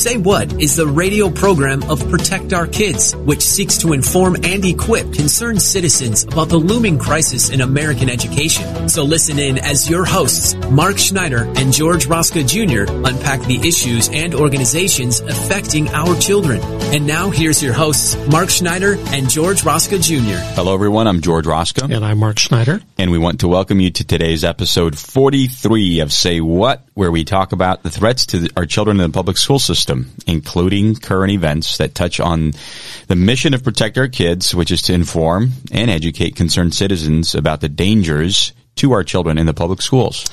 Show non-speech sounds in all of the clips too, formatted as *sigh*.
Say What is the radio program of Protect Our Kids, which seeks to inform and equip concerned citizens about the looming crisis in American education. So listen in as your hosts, Mark Schneider and George Rosca Jr. unpack the issues and organizations affecting our children. And now here's your hosts, Mark Schneider and George Rosca Jr. Hello, everyone. I'm George Rosca. And I'm Mark Schneider. And we want to welcome you to today's episode 43 of Say What, where we talk about the threats to our children in the public school system, including current events that touch on the mission of Protect Our Kids, which is to inform and educate concerned citizens about the dangers to our children in the public schools.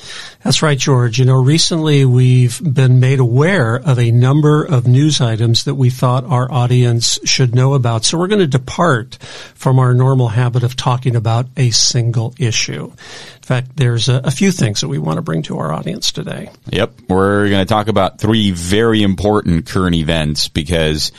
That's right, George. You know, recently we've been made aware of a number of news items that we thought our audience should know about. So we're going to depart from our normal habit of talking about a single issue. In fact, there's a, a few things that we want to bring to our audience today. Yep. We're going to talk about three very important current events because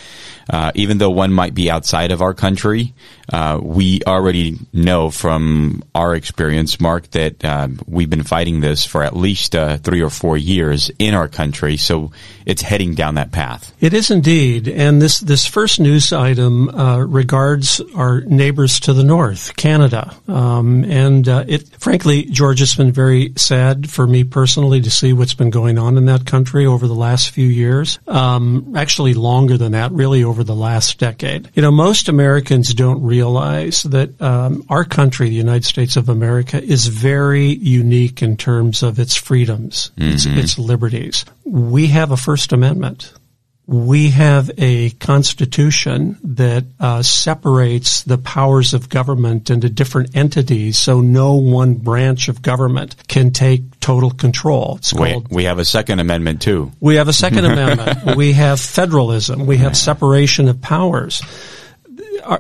uh, even though one might be outside of our country, uh, we already know from our experience, Mark, that uh, we've been fighting this for at least uh, three or four years in our country. So it's heading down that path. It is indeed, and this this first news item uh, regards our neighbors to the north, Canada, um, and uh, it frankly, George, it's been very sad for me personally to see what's been going on in that country over the last few years. Um, actually, longer than that, really over the last decade. You know, most Americans don't realize that um, our country, the United States of America, is very unique in terms of its freedoms, mm-hmm. its, its liberties. We have a First Amendment we have a constitution that uh, separates the powers of government into different entities, so no one branch of government can take total control. It's called, we have a Second Amendment too. We have a Second Amendment. *laughs* We have federalism. We have separation of powers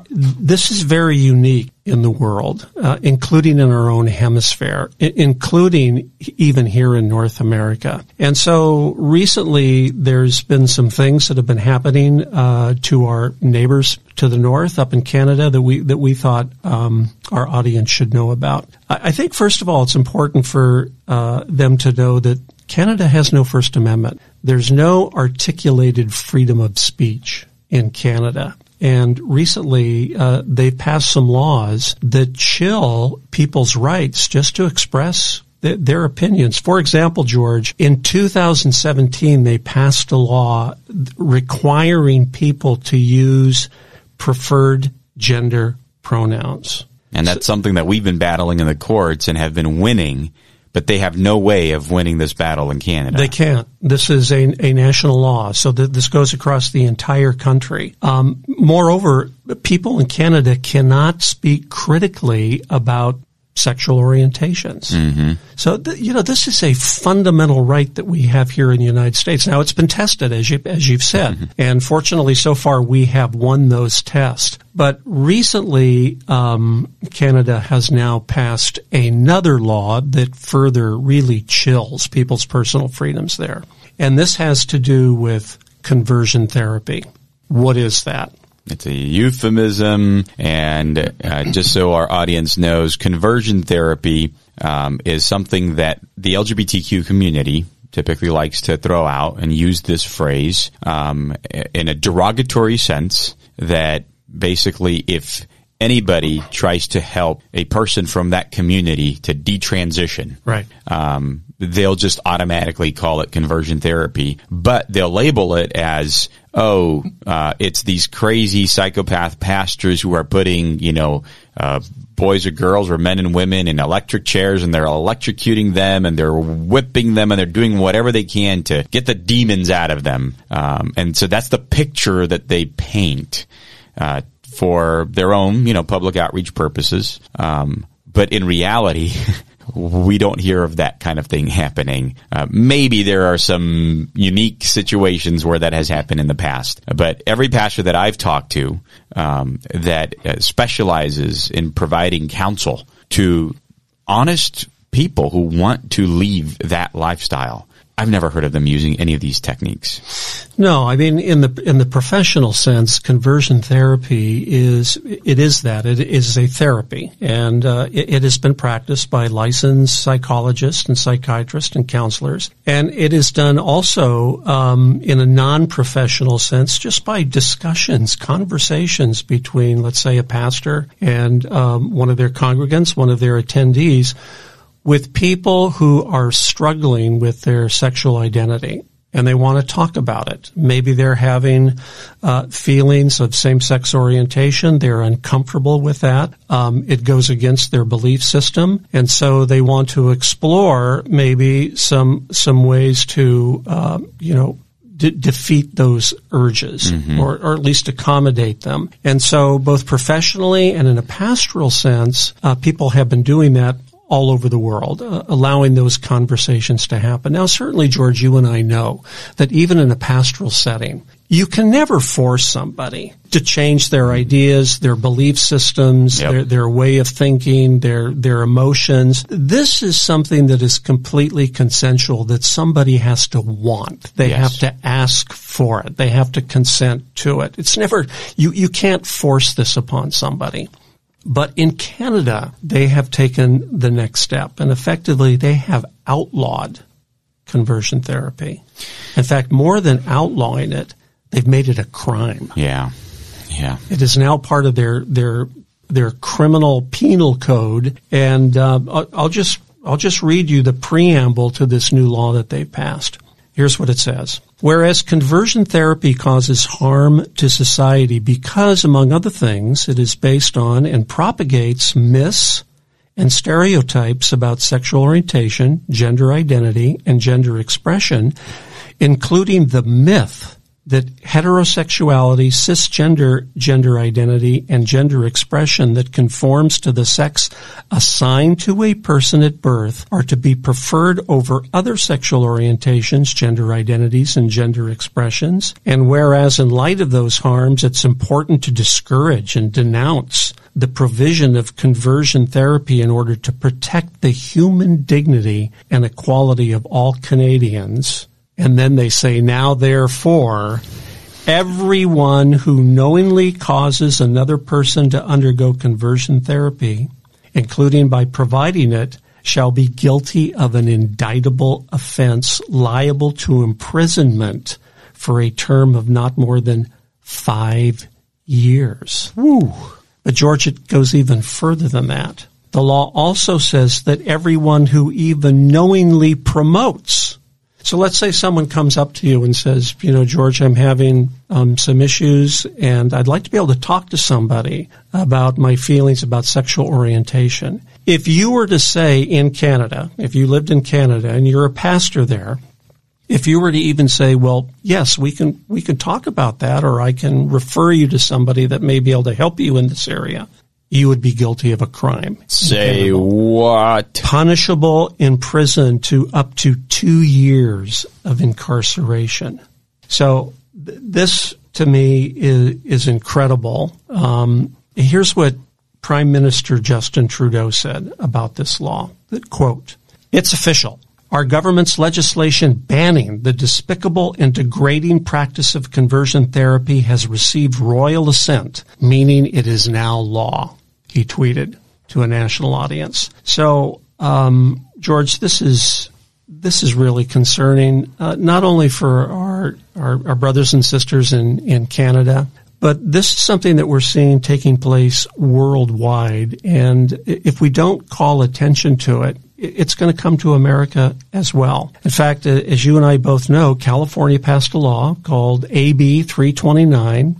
this is very unique in the world, uh, including in our own hemisphere, I- including even here in North America. And so recently there's been some things that have been happening uh, to our neighbors to the north up in Canada that we that we thought um, our audience should know about. I, I, think first of all it's important for uh, them to know that Canada has no First Amendment. There's no articulated freedom of speech in Canada. And recently, uh, they passed some laws that chill people's rights just to express th- their opinions. For example, George, in 2017, they passed a law requiring people to use preferred gender pronouns. And that's so, something that we've been battling in the courts and have been winning but they have no way of winning this battle in Canada. They can't. This is a, a national law, so th- this goes across the entire country. Um, moreover, people in Canada cannot speak critically about sexual orientations. Mm-hmm. So, th- you know, this is a fundamental right that we have here in the United States. Now, it's been tested, as, you, as you've said, mm-hmm. and fortunately, so far, we have won those tests. But recently, um, Canada has now passed another law that further really chills people's personal freedoms there. And this has to do with conversion therapy. What is that? It's a euphemism, and uh, just so our audience knows, conversion therapy um, is something that the LGBTQ community typically likes to throw out and use this phrase um, in a derogatory sense that basically if anybody tries to help a person from that community to detransition, right? Um, they'll just automatically call it conversion therapy, but they'll label it as oh, uh, it's these crazy psychopath pastors who are putting, you know, uh, boys or girls or men and women in electric chairs and they're electrocuting them and they're whipping them and they're doing whatever they can to get the demons out of them. Um, and so that's the picture that they paint. Uh, for their own, you know, public outreach purposes. Um, but in reality, *laughs* we don't hear of that kind of thing happening. Uh, maybe there are some unique situations where that has happened in the past, but every pastor that I've talked to um, that uh, specializes in providing counsel to honest people who want to leave that lifestyle I've never heard of them using any of these techniques. No, I mean in the in the professional sense, conversion therapy is it is that. It is a therapy, and uh, it, it, has been practiced by licensed psychologists and psychiatrists and counselors, and it is done also um, in a non-professional sense, just by discussions, conversations between, let's say, a pastor and um, one of their congregants, one of their attendees with people who are struggling with their sexual identity and they want to talk about it. Maybe they're having uh, feelings of same-sex orientation. They're uncomfortable with that. Um, it goes against their belief system, and so they want to explore maybe some some ways to uh, you know defeat those urges mm-hmm. or, or, at least accommodate them. And so both professionally and in a pastoral sense, uh, people have been doing that all over the world, uh, allowing those conversations to happen. Now, certainly, George, you and I know that even in a pastoral setting, you can never force somebody to change their ideas, their belief systems, yep. their, their way of thinking, their, their emotions. This is something that is completely consensual that somebody has to want. They yes. have to ask for it. They have to consent to it. It's never, you, you can't force this upon somebody. But in Canada, they have taken the next step and effectively they have outlawed conversion therapy. In fact, more than outlawing it, they've made it a crime. Yeah. Yeah. It is now part of their, their, their criminal penal code. And, uh, I'll just, I'll just read you the preamble to this new law that they've passed. Here's what it says. Whereas conversion therapy causes harm to society because, among other things, it is based on and propagates myths and stereotypes about sexual orientation, gender identity, and gender expression, including the myth that heterosexuality, cisgender gender identity, and gender expression that conforms to the sex assigned to a person at birth are to be preferred over other sexual orientations, gender identities, and gender expressions. And whereas in light of those harms, it's important to discourage and denounce the provision of conversion therapy in order to protect the human dignity and equality of all Canadians, and then they say, now therefore, everyone who knowingly causes another person to undergo conversion therapy, including by providing it, shall be guilty of an indictable offense liable to imprisonment for a term of not more than five years. Woo. But George, it goes even further than that. The law also says that everyone who even knowingly promotes so let's say someone comes up to you and says, you know, George, I'm having um, some issues and I'd like to be able to talk to somebody about my feelings about sexual orientation. If you were to say in Canada, if you lived in Canada and you're a pastor there, if you were to even say, well, yes, we can, we can talk about that or I can refer you to somebody that may be able to help you in this area you would be guilty of a crime. Say what? Punishable in prison to up to two years of incarceration. So th- this to me is, is incredible. Um, here's what Prime Minister Justin Trudeau said about this law. That quote, it's official. Our government's legislation banning the despicable and degrading practice of conversion therapy has received royal assent, meaning it is now law he tweeted to a national audience. So, um, George, this is this is really concerning, uh, not only for our, our, our brothers and sisters in in Canada, but this is something that we're seeing taking place worldwide. And if we don't call attention to it, it's going to come to America as well. In fact, as you and I both know, California passed a law called AB 329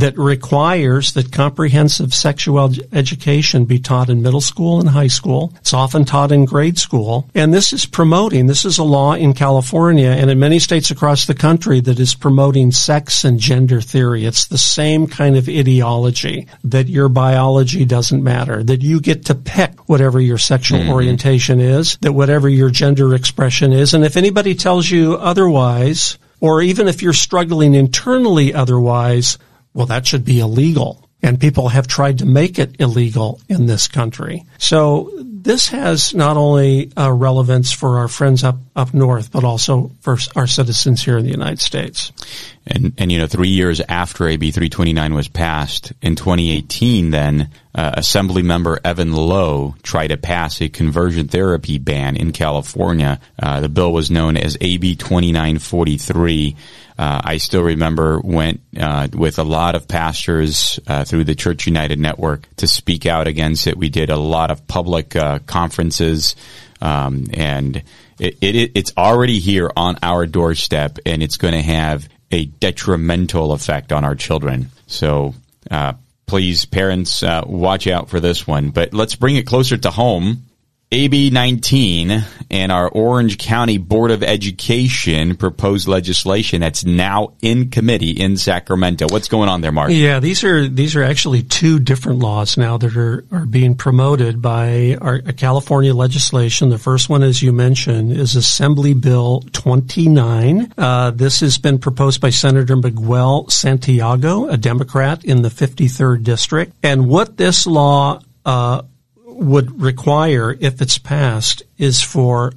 that requires that comprehensive sexual education be taught in middle school and high school. It's often taught in grade school. And this is promoting, this is a law in California and in many states across the country that is promoting sex and gender theory. It's the same kind of ideology that your biology doesn't matter, that you get to pick whatever your sexual mm-hmm. orientation is, that whatever your gender expression is. And if anybody tells you otherwise, or even if you're struggling internally otherwise, well, that should be illegal. And people have tried to make it illegal in this country. So this has not only a relevance for our friends up, up north, but also for our citizens here in the United States. And, and you know, three years after AB 329 was passed, in 2018, then, uh, Assembly member Evan Low tried to pass a conversion therapy ban in California. Uh, the bill was known as AB 2943. Uh, I still remember went uh, with a lot of pastors uh, through the Church United Network to speak out against it. We did a lot of public uh, conferences, um, and it, it, it's already here on our doorstep, and it's going to have a detrimental effect on our children. So uh, please, parents, uh, watch out for this one. But let's bring it closer to home. AB 19 and our Orange County Board of Education proposed legislation that's now in committee in Sacramento. What's going on there, Mark? Yeah, these are these are actually two different laws now that are, are being promoted by our California legislation. The first one, as you mentioned, is Assembly Bill 29. Uh, this has been proposed by Senator Miguel Santiago, a Democrat in the 53rd district. And what this law uh, would require, if it's passed, is for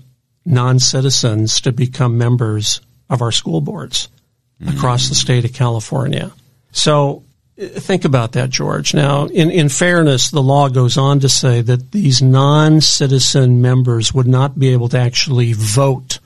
non-citizens to become members of our school boards mm-hmm. across the state of California. So think about that, George. Now, in, in fairness, the law goes on to say that these non-citizen members would not be able to actually vote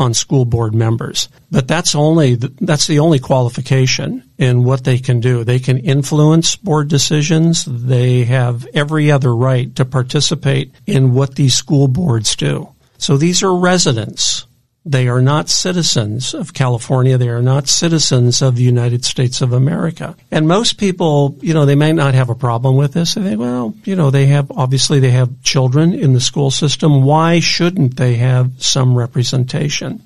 on school board members. But that's only, that's the only qualification in what they can do. They can influence board decisions. They have every other right to participate in what these school boards do. So these are residents they are not citizens of California. They are not citizens of the United States of America. And most people, you know, they may not have a problem with this. They think, well, you know, they have, obviously they have children in the school system. Why shouldn't they have some representation?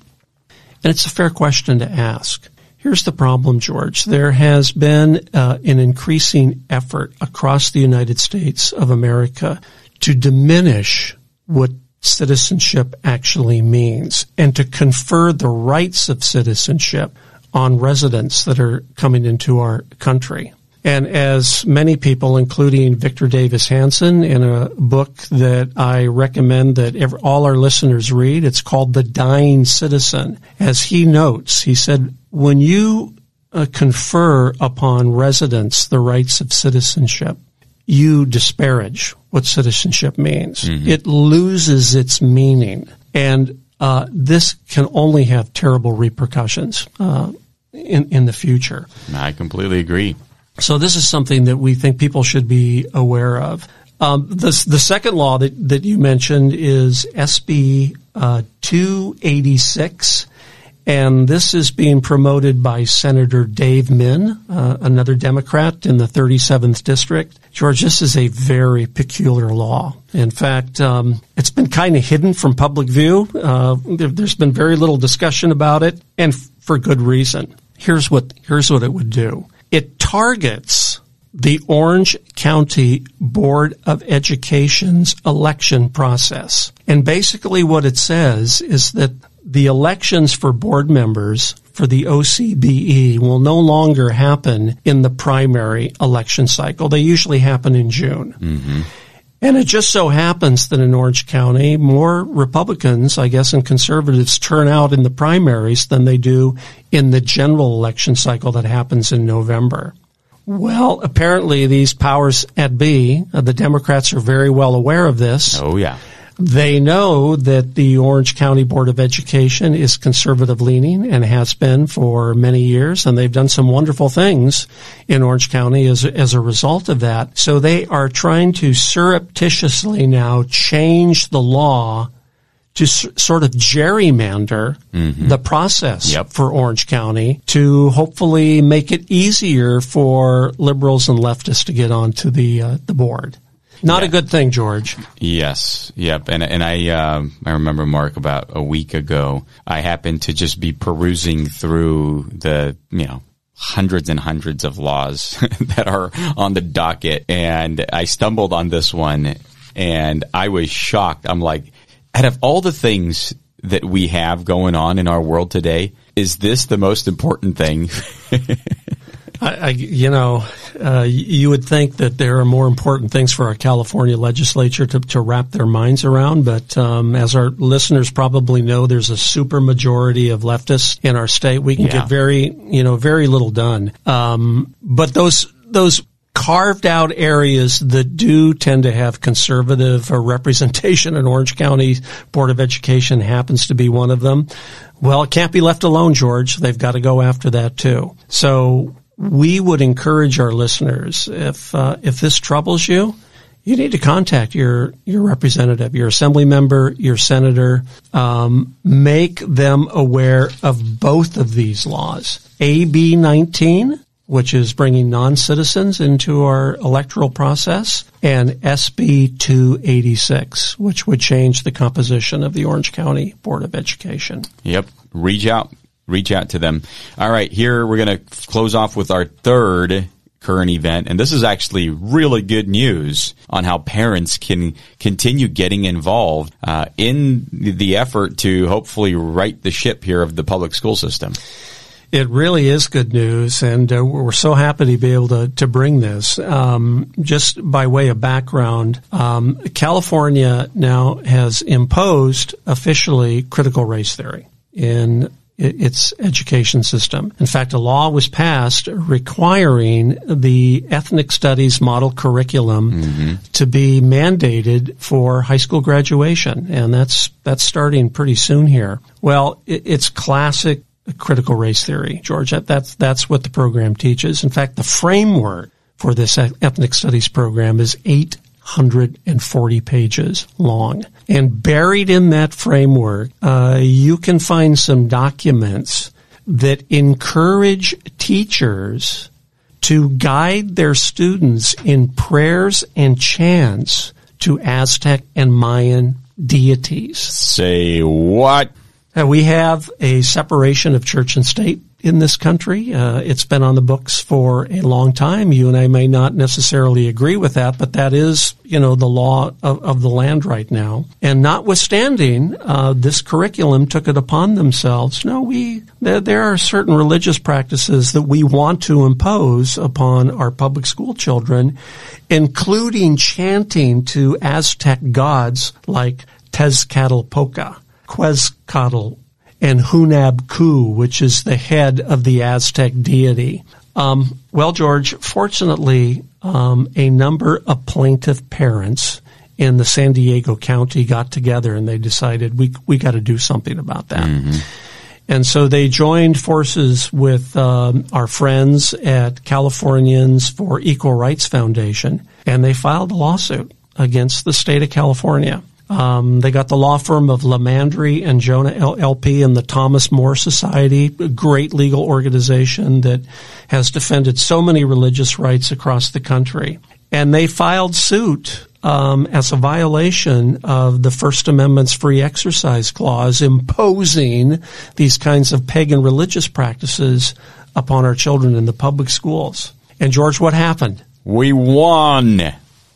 And it's a fair question to ask. Here's the problem, George. There has been uh, an increasing effort across the United States of America to diminish what citizenship actually means and to confer the rights of citizenship on residents that are coming into our country. And as many people, including Victor Davis Hanson, in a book that I recommend that every, all our listeners read, it's called The Dying Citizen. As he notes, he said, when you uh, confer upon residents the rights of citizenship, you disparage what citizenship means. Mm-hmm. It loses its meaning. And uh, this can only have terrible repercussions uh, in, in the future. I completely agree. So this is something that we think people should be aware of. Um, the, the second law that, that you mentioned is SB uh, 286 and this is being promoted by Senator Dave Min, uh, another Democrat in the 37th district. George, this is a very peculiar law. In fact, um, it's been kind of hidden from public view. Uh, there, has been very little discussion about it, and f- for good reason. Here's what here's what it would do. It targets the Orange County Board of Education's election process. And basically what it says is that the elections for board members for the OCBE will no longer happen in the primary election cycle. They usually happen in June. Mm-hmm. And it just so happens that in Orange County, more Republicans, I guess, and conservatives turn out in the primaries than they do in the general election cycle that happens in November. Well, apparently these powers at B, uh, the Democrats are very well aware of this. Oh, yeah. They know that the Orange County Board of Education is conservative leaning and has been for many years, and they've done some wonderful things in Orange County as, as a result of that. So they are trying to surreptitiously now change the law to s- sort of gerrymander the process Yep. for Orange County to hopefully make it easier for liberals and leftists to get onto the uh, the board. Not a good thing, George. Yes, yep, and and I um, I remember Mark about a week ago. I happened to just be perusing through the you know hundreds and hundreds of laws *laughs* that are on the docket, and I stumbled on this one, and I was shocked. I'm like, out of all the things that we have going on in our world today, is this the most important thing? *laughs* I, I you know, uh, you would think that there are more important things for our California legislature to, to wrap their minds around, but um, as our listeners probably know, there's a super majority of leftists in our state. We can Yeah. get very, you know, very little done. Um, but those those carved out areas that do tend to have conservative uh, representation in Orange County Board of Education happens to be one of them. Well, it can't be left alone, George. They've got to go after that too. So we would encourage our listeners if uh, if this troubles you, you need to contact your your representative, your assembly member, your senator. Um, make them aware of both of these laws. AB 19, which is bringing non-citizens into our electoral process, and SB 286, which would change the composition of the Orange County Board of Education. Yep. Reach out. Reach out to them. All right. Here we're going to close off with our third current event. And this is actually really good news on how parents can continue getting involved uh, in the effort to hopefully right the ship here of the public school system. It really is good news, and uh, we're so happy to be able to, to bring this. Um, just by way of background, um, California now has imposed officially critical race theory in its education system. In fact, a law was passed requiring the ethnic studies model curriculum mm-hmm. to be mandated for high school graduation, and that's that's starting pretty soon here. Well, it, it's classic critical race theory, George. That, that's that's what the program teaches. In fact, the framework for this ethnic studies program is 840 pages long. And buried in that framework, uh, you can find some documents that encourage teachers to guide their students in prayers and chants to Aztec and Mayan deities. Say what? Uh, we have a separation of church and state in this country. Uh, it's been on the books for a long time. You and I may not necessarily agree with that, but that is, you know, the law of, of the land right now. And notwithstanding, uh, this curriculum took it upon themselves. No, we there, there are certain religious practices that we want to impose upon our public school children, including chanting to Aztec gods like Tezcatlipoca. Quetzalcoatl and Hunab Ku, which is the head of the Aztec deity. Um, well, George, fortunately, um, a number of plaintiff parents in the San Diego County got together and they decided we we got to do something about that. And so they joined forces with um, our friends at Californians for Equal Rights Foundation, and they filed a lawsuit against the state of California. Um, they got the law firm of LiMandri and Jonna L- LP and the Thomas More Society, a great legal organization that has defended so many religious rights across the country. And they filed suit um, as a violation of the First Amendment's free exercise clause, imposing these kinds of pagan religious practices upon our children in the public schools. And George, what happened? We won.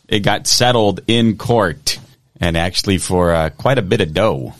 It got settled in court and actually for uh, quite a bit of dough.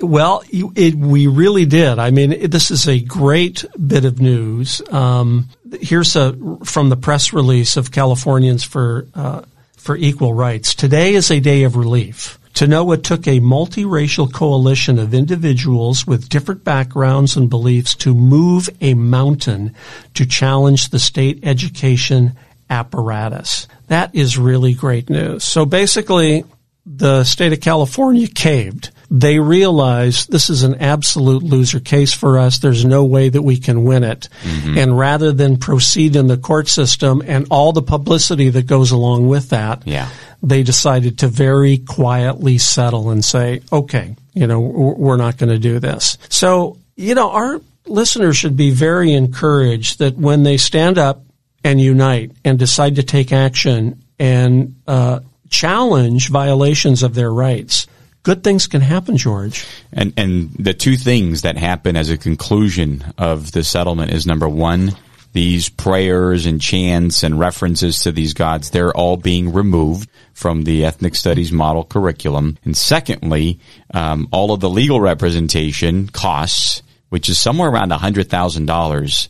Well, you- it, we really did. I mean, it, this is a great bit of news. Um, here's a from the press release of Californians for uh, for Equal Rights. Today is a day of relief. To know it took a multiracial coalition of individuals with different backgrounds and beliefs to move a mountain to challenge the state education apparatus. That is really great news. So basically, the state of California caved they realized this is an absolute loser case for us. There's no way that we can win it. Mm-hmm. And rather than proceed in the court system and all the publicity that goes along with that, yeah. they decided to very quietly settle and say, okay, you know, we're not going to do this. So, you know, our listeners should be very encouraged that when they stand up and unite and decide to take action and uh, challenge violations of their rights, good things can happen, George. And and the two things that happen as a conclusion of the settlement is number one, these prayers and chants and references to these gods, they're all being removed from the ethnic studies model curriculum. And secondly, um, all of the legal representation costs, which is somewhere around hundred thousand uh, dollars,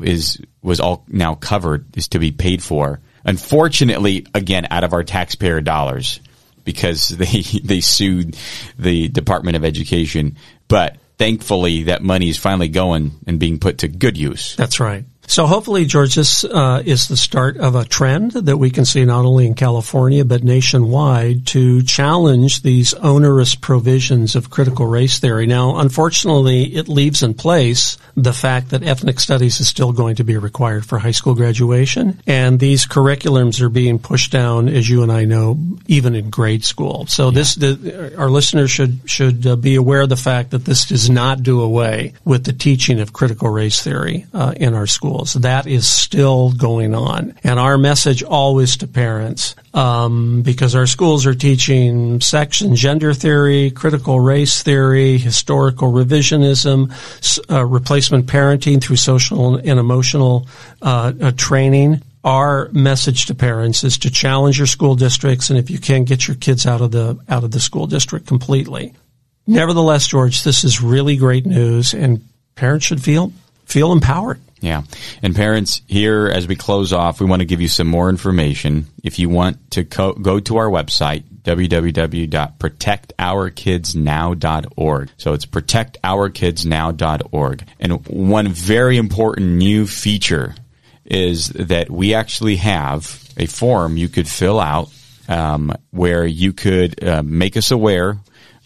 is was all now covered, is to be paid for Unfortunately, again, out of our taxpayer dollars because *laughs* they, they sued the Department of Education. But thankfully that money is finally going and being put to good use. That's right. So hopefully, George, this uh, is the start of a trend that we can see not only in California but nationwide to challenge these onerous provisions of critical race theory. Now, unfortunately, it leaves in place the fact that ethnic studies is still going to be required for high school graduation, and these curriculums are being pushed down, as you and I know, even in grade school. So yeah. this, the, our listeners should should uh, be aware of the fact that this does not do away with the teaching of critical race theory uh, in our schools schools. That is still going on. And our message always to parents, um, because our schools are teaching sex and gender theory, critical race theory, historical revisionism, uh, replacement parenting through social and emotional uh, uh, training our message to parents is to challenge your school districts and if you can get your kids out of the out of the school district completely. Nevertheless, George, this is really great news and parents should feel feel empowered. Yeah. And parents, here as we close off, we want to give you some more information. If you want to co- go to our website, www.protectourkidsnow.org. So it's protectourkidsnow.org. And one very important new feature is that we actually have a form you could fill out um, where you could uh, make us aware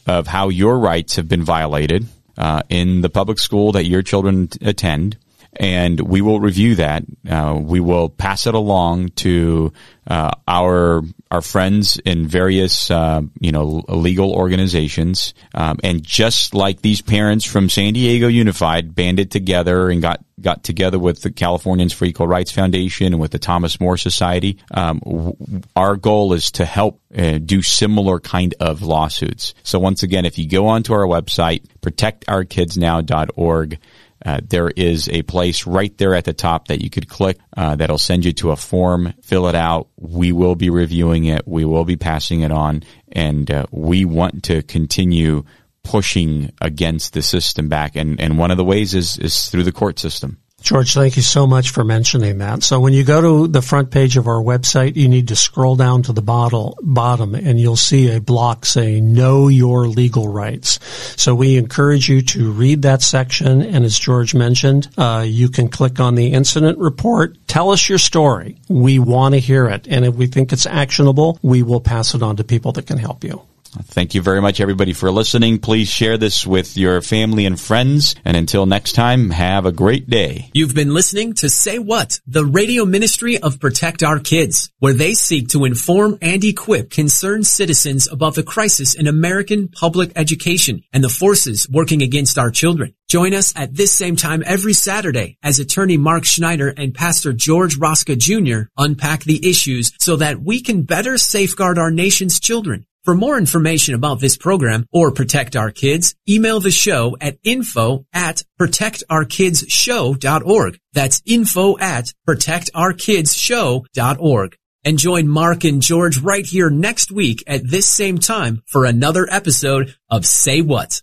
of how your rights have been violated uh, in the public school that your children attend and we will review that. Uh, we will pass it along to uh, our our friends in various uh, you know legal organizations, um, and just like these parents from San Diego Unified banded together and got got together with the Californians for Equal Rights Foundation and with the Thomas More Society, um, w- our goal is to help uh, do similar kind of lawsuits. So once again, if you go onto our website, protectourkidsnow.org. Uh, there is a place right there at the top that you could click uh, that'll send you to a form. Fill it out. We will be reviewing it. We will be passing it on, and uh, we want to continue pushing against the system back. And and one of the ways is is through the court system. George, thank you so much for mentioning that. So when you go to the front page of our website, you need to scroll down to the bottle, bottom and you'll see a block saying know your legal rights. So we encourage you to read that section. And as George mentioned, uh, you can click on the incident report. Tell us your story. We want to hear it. And if we think it's actionable, we will pass it on to people that can help you. Thank you very much, everybody, for listening. Please share this with your family and friends. And until next time, have a great day. You've been listening to Say What, the radio ministry of Protect Our Kids, where they seek to inform and equip concerned citizens about the crisis in American public education and the forces working against our children. Join us at this same time every Saturday as attorney Mark Schneider and Pastor George Rosca Jr. unpack the issues so that we can better safeguard our nation's children. For more information about this program or Protect Our Kids, email the show at info at protectourkidsshow.org. That's info at protectourkidsshow.org. And join Mark and George right here next week at this same time for another episode of Say What.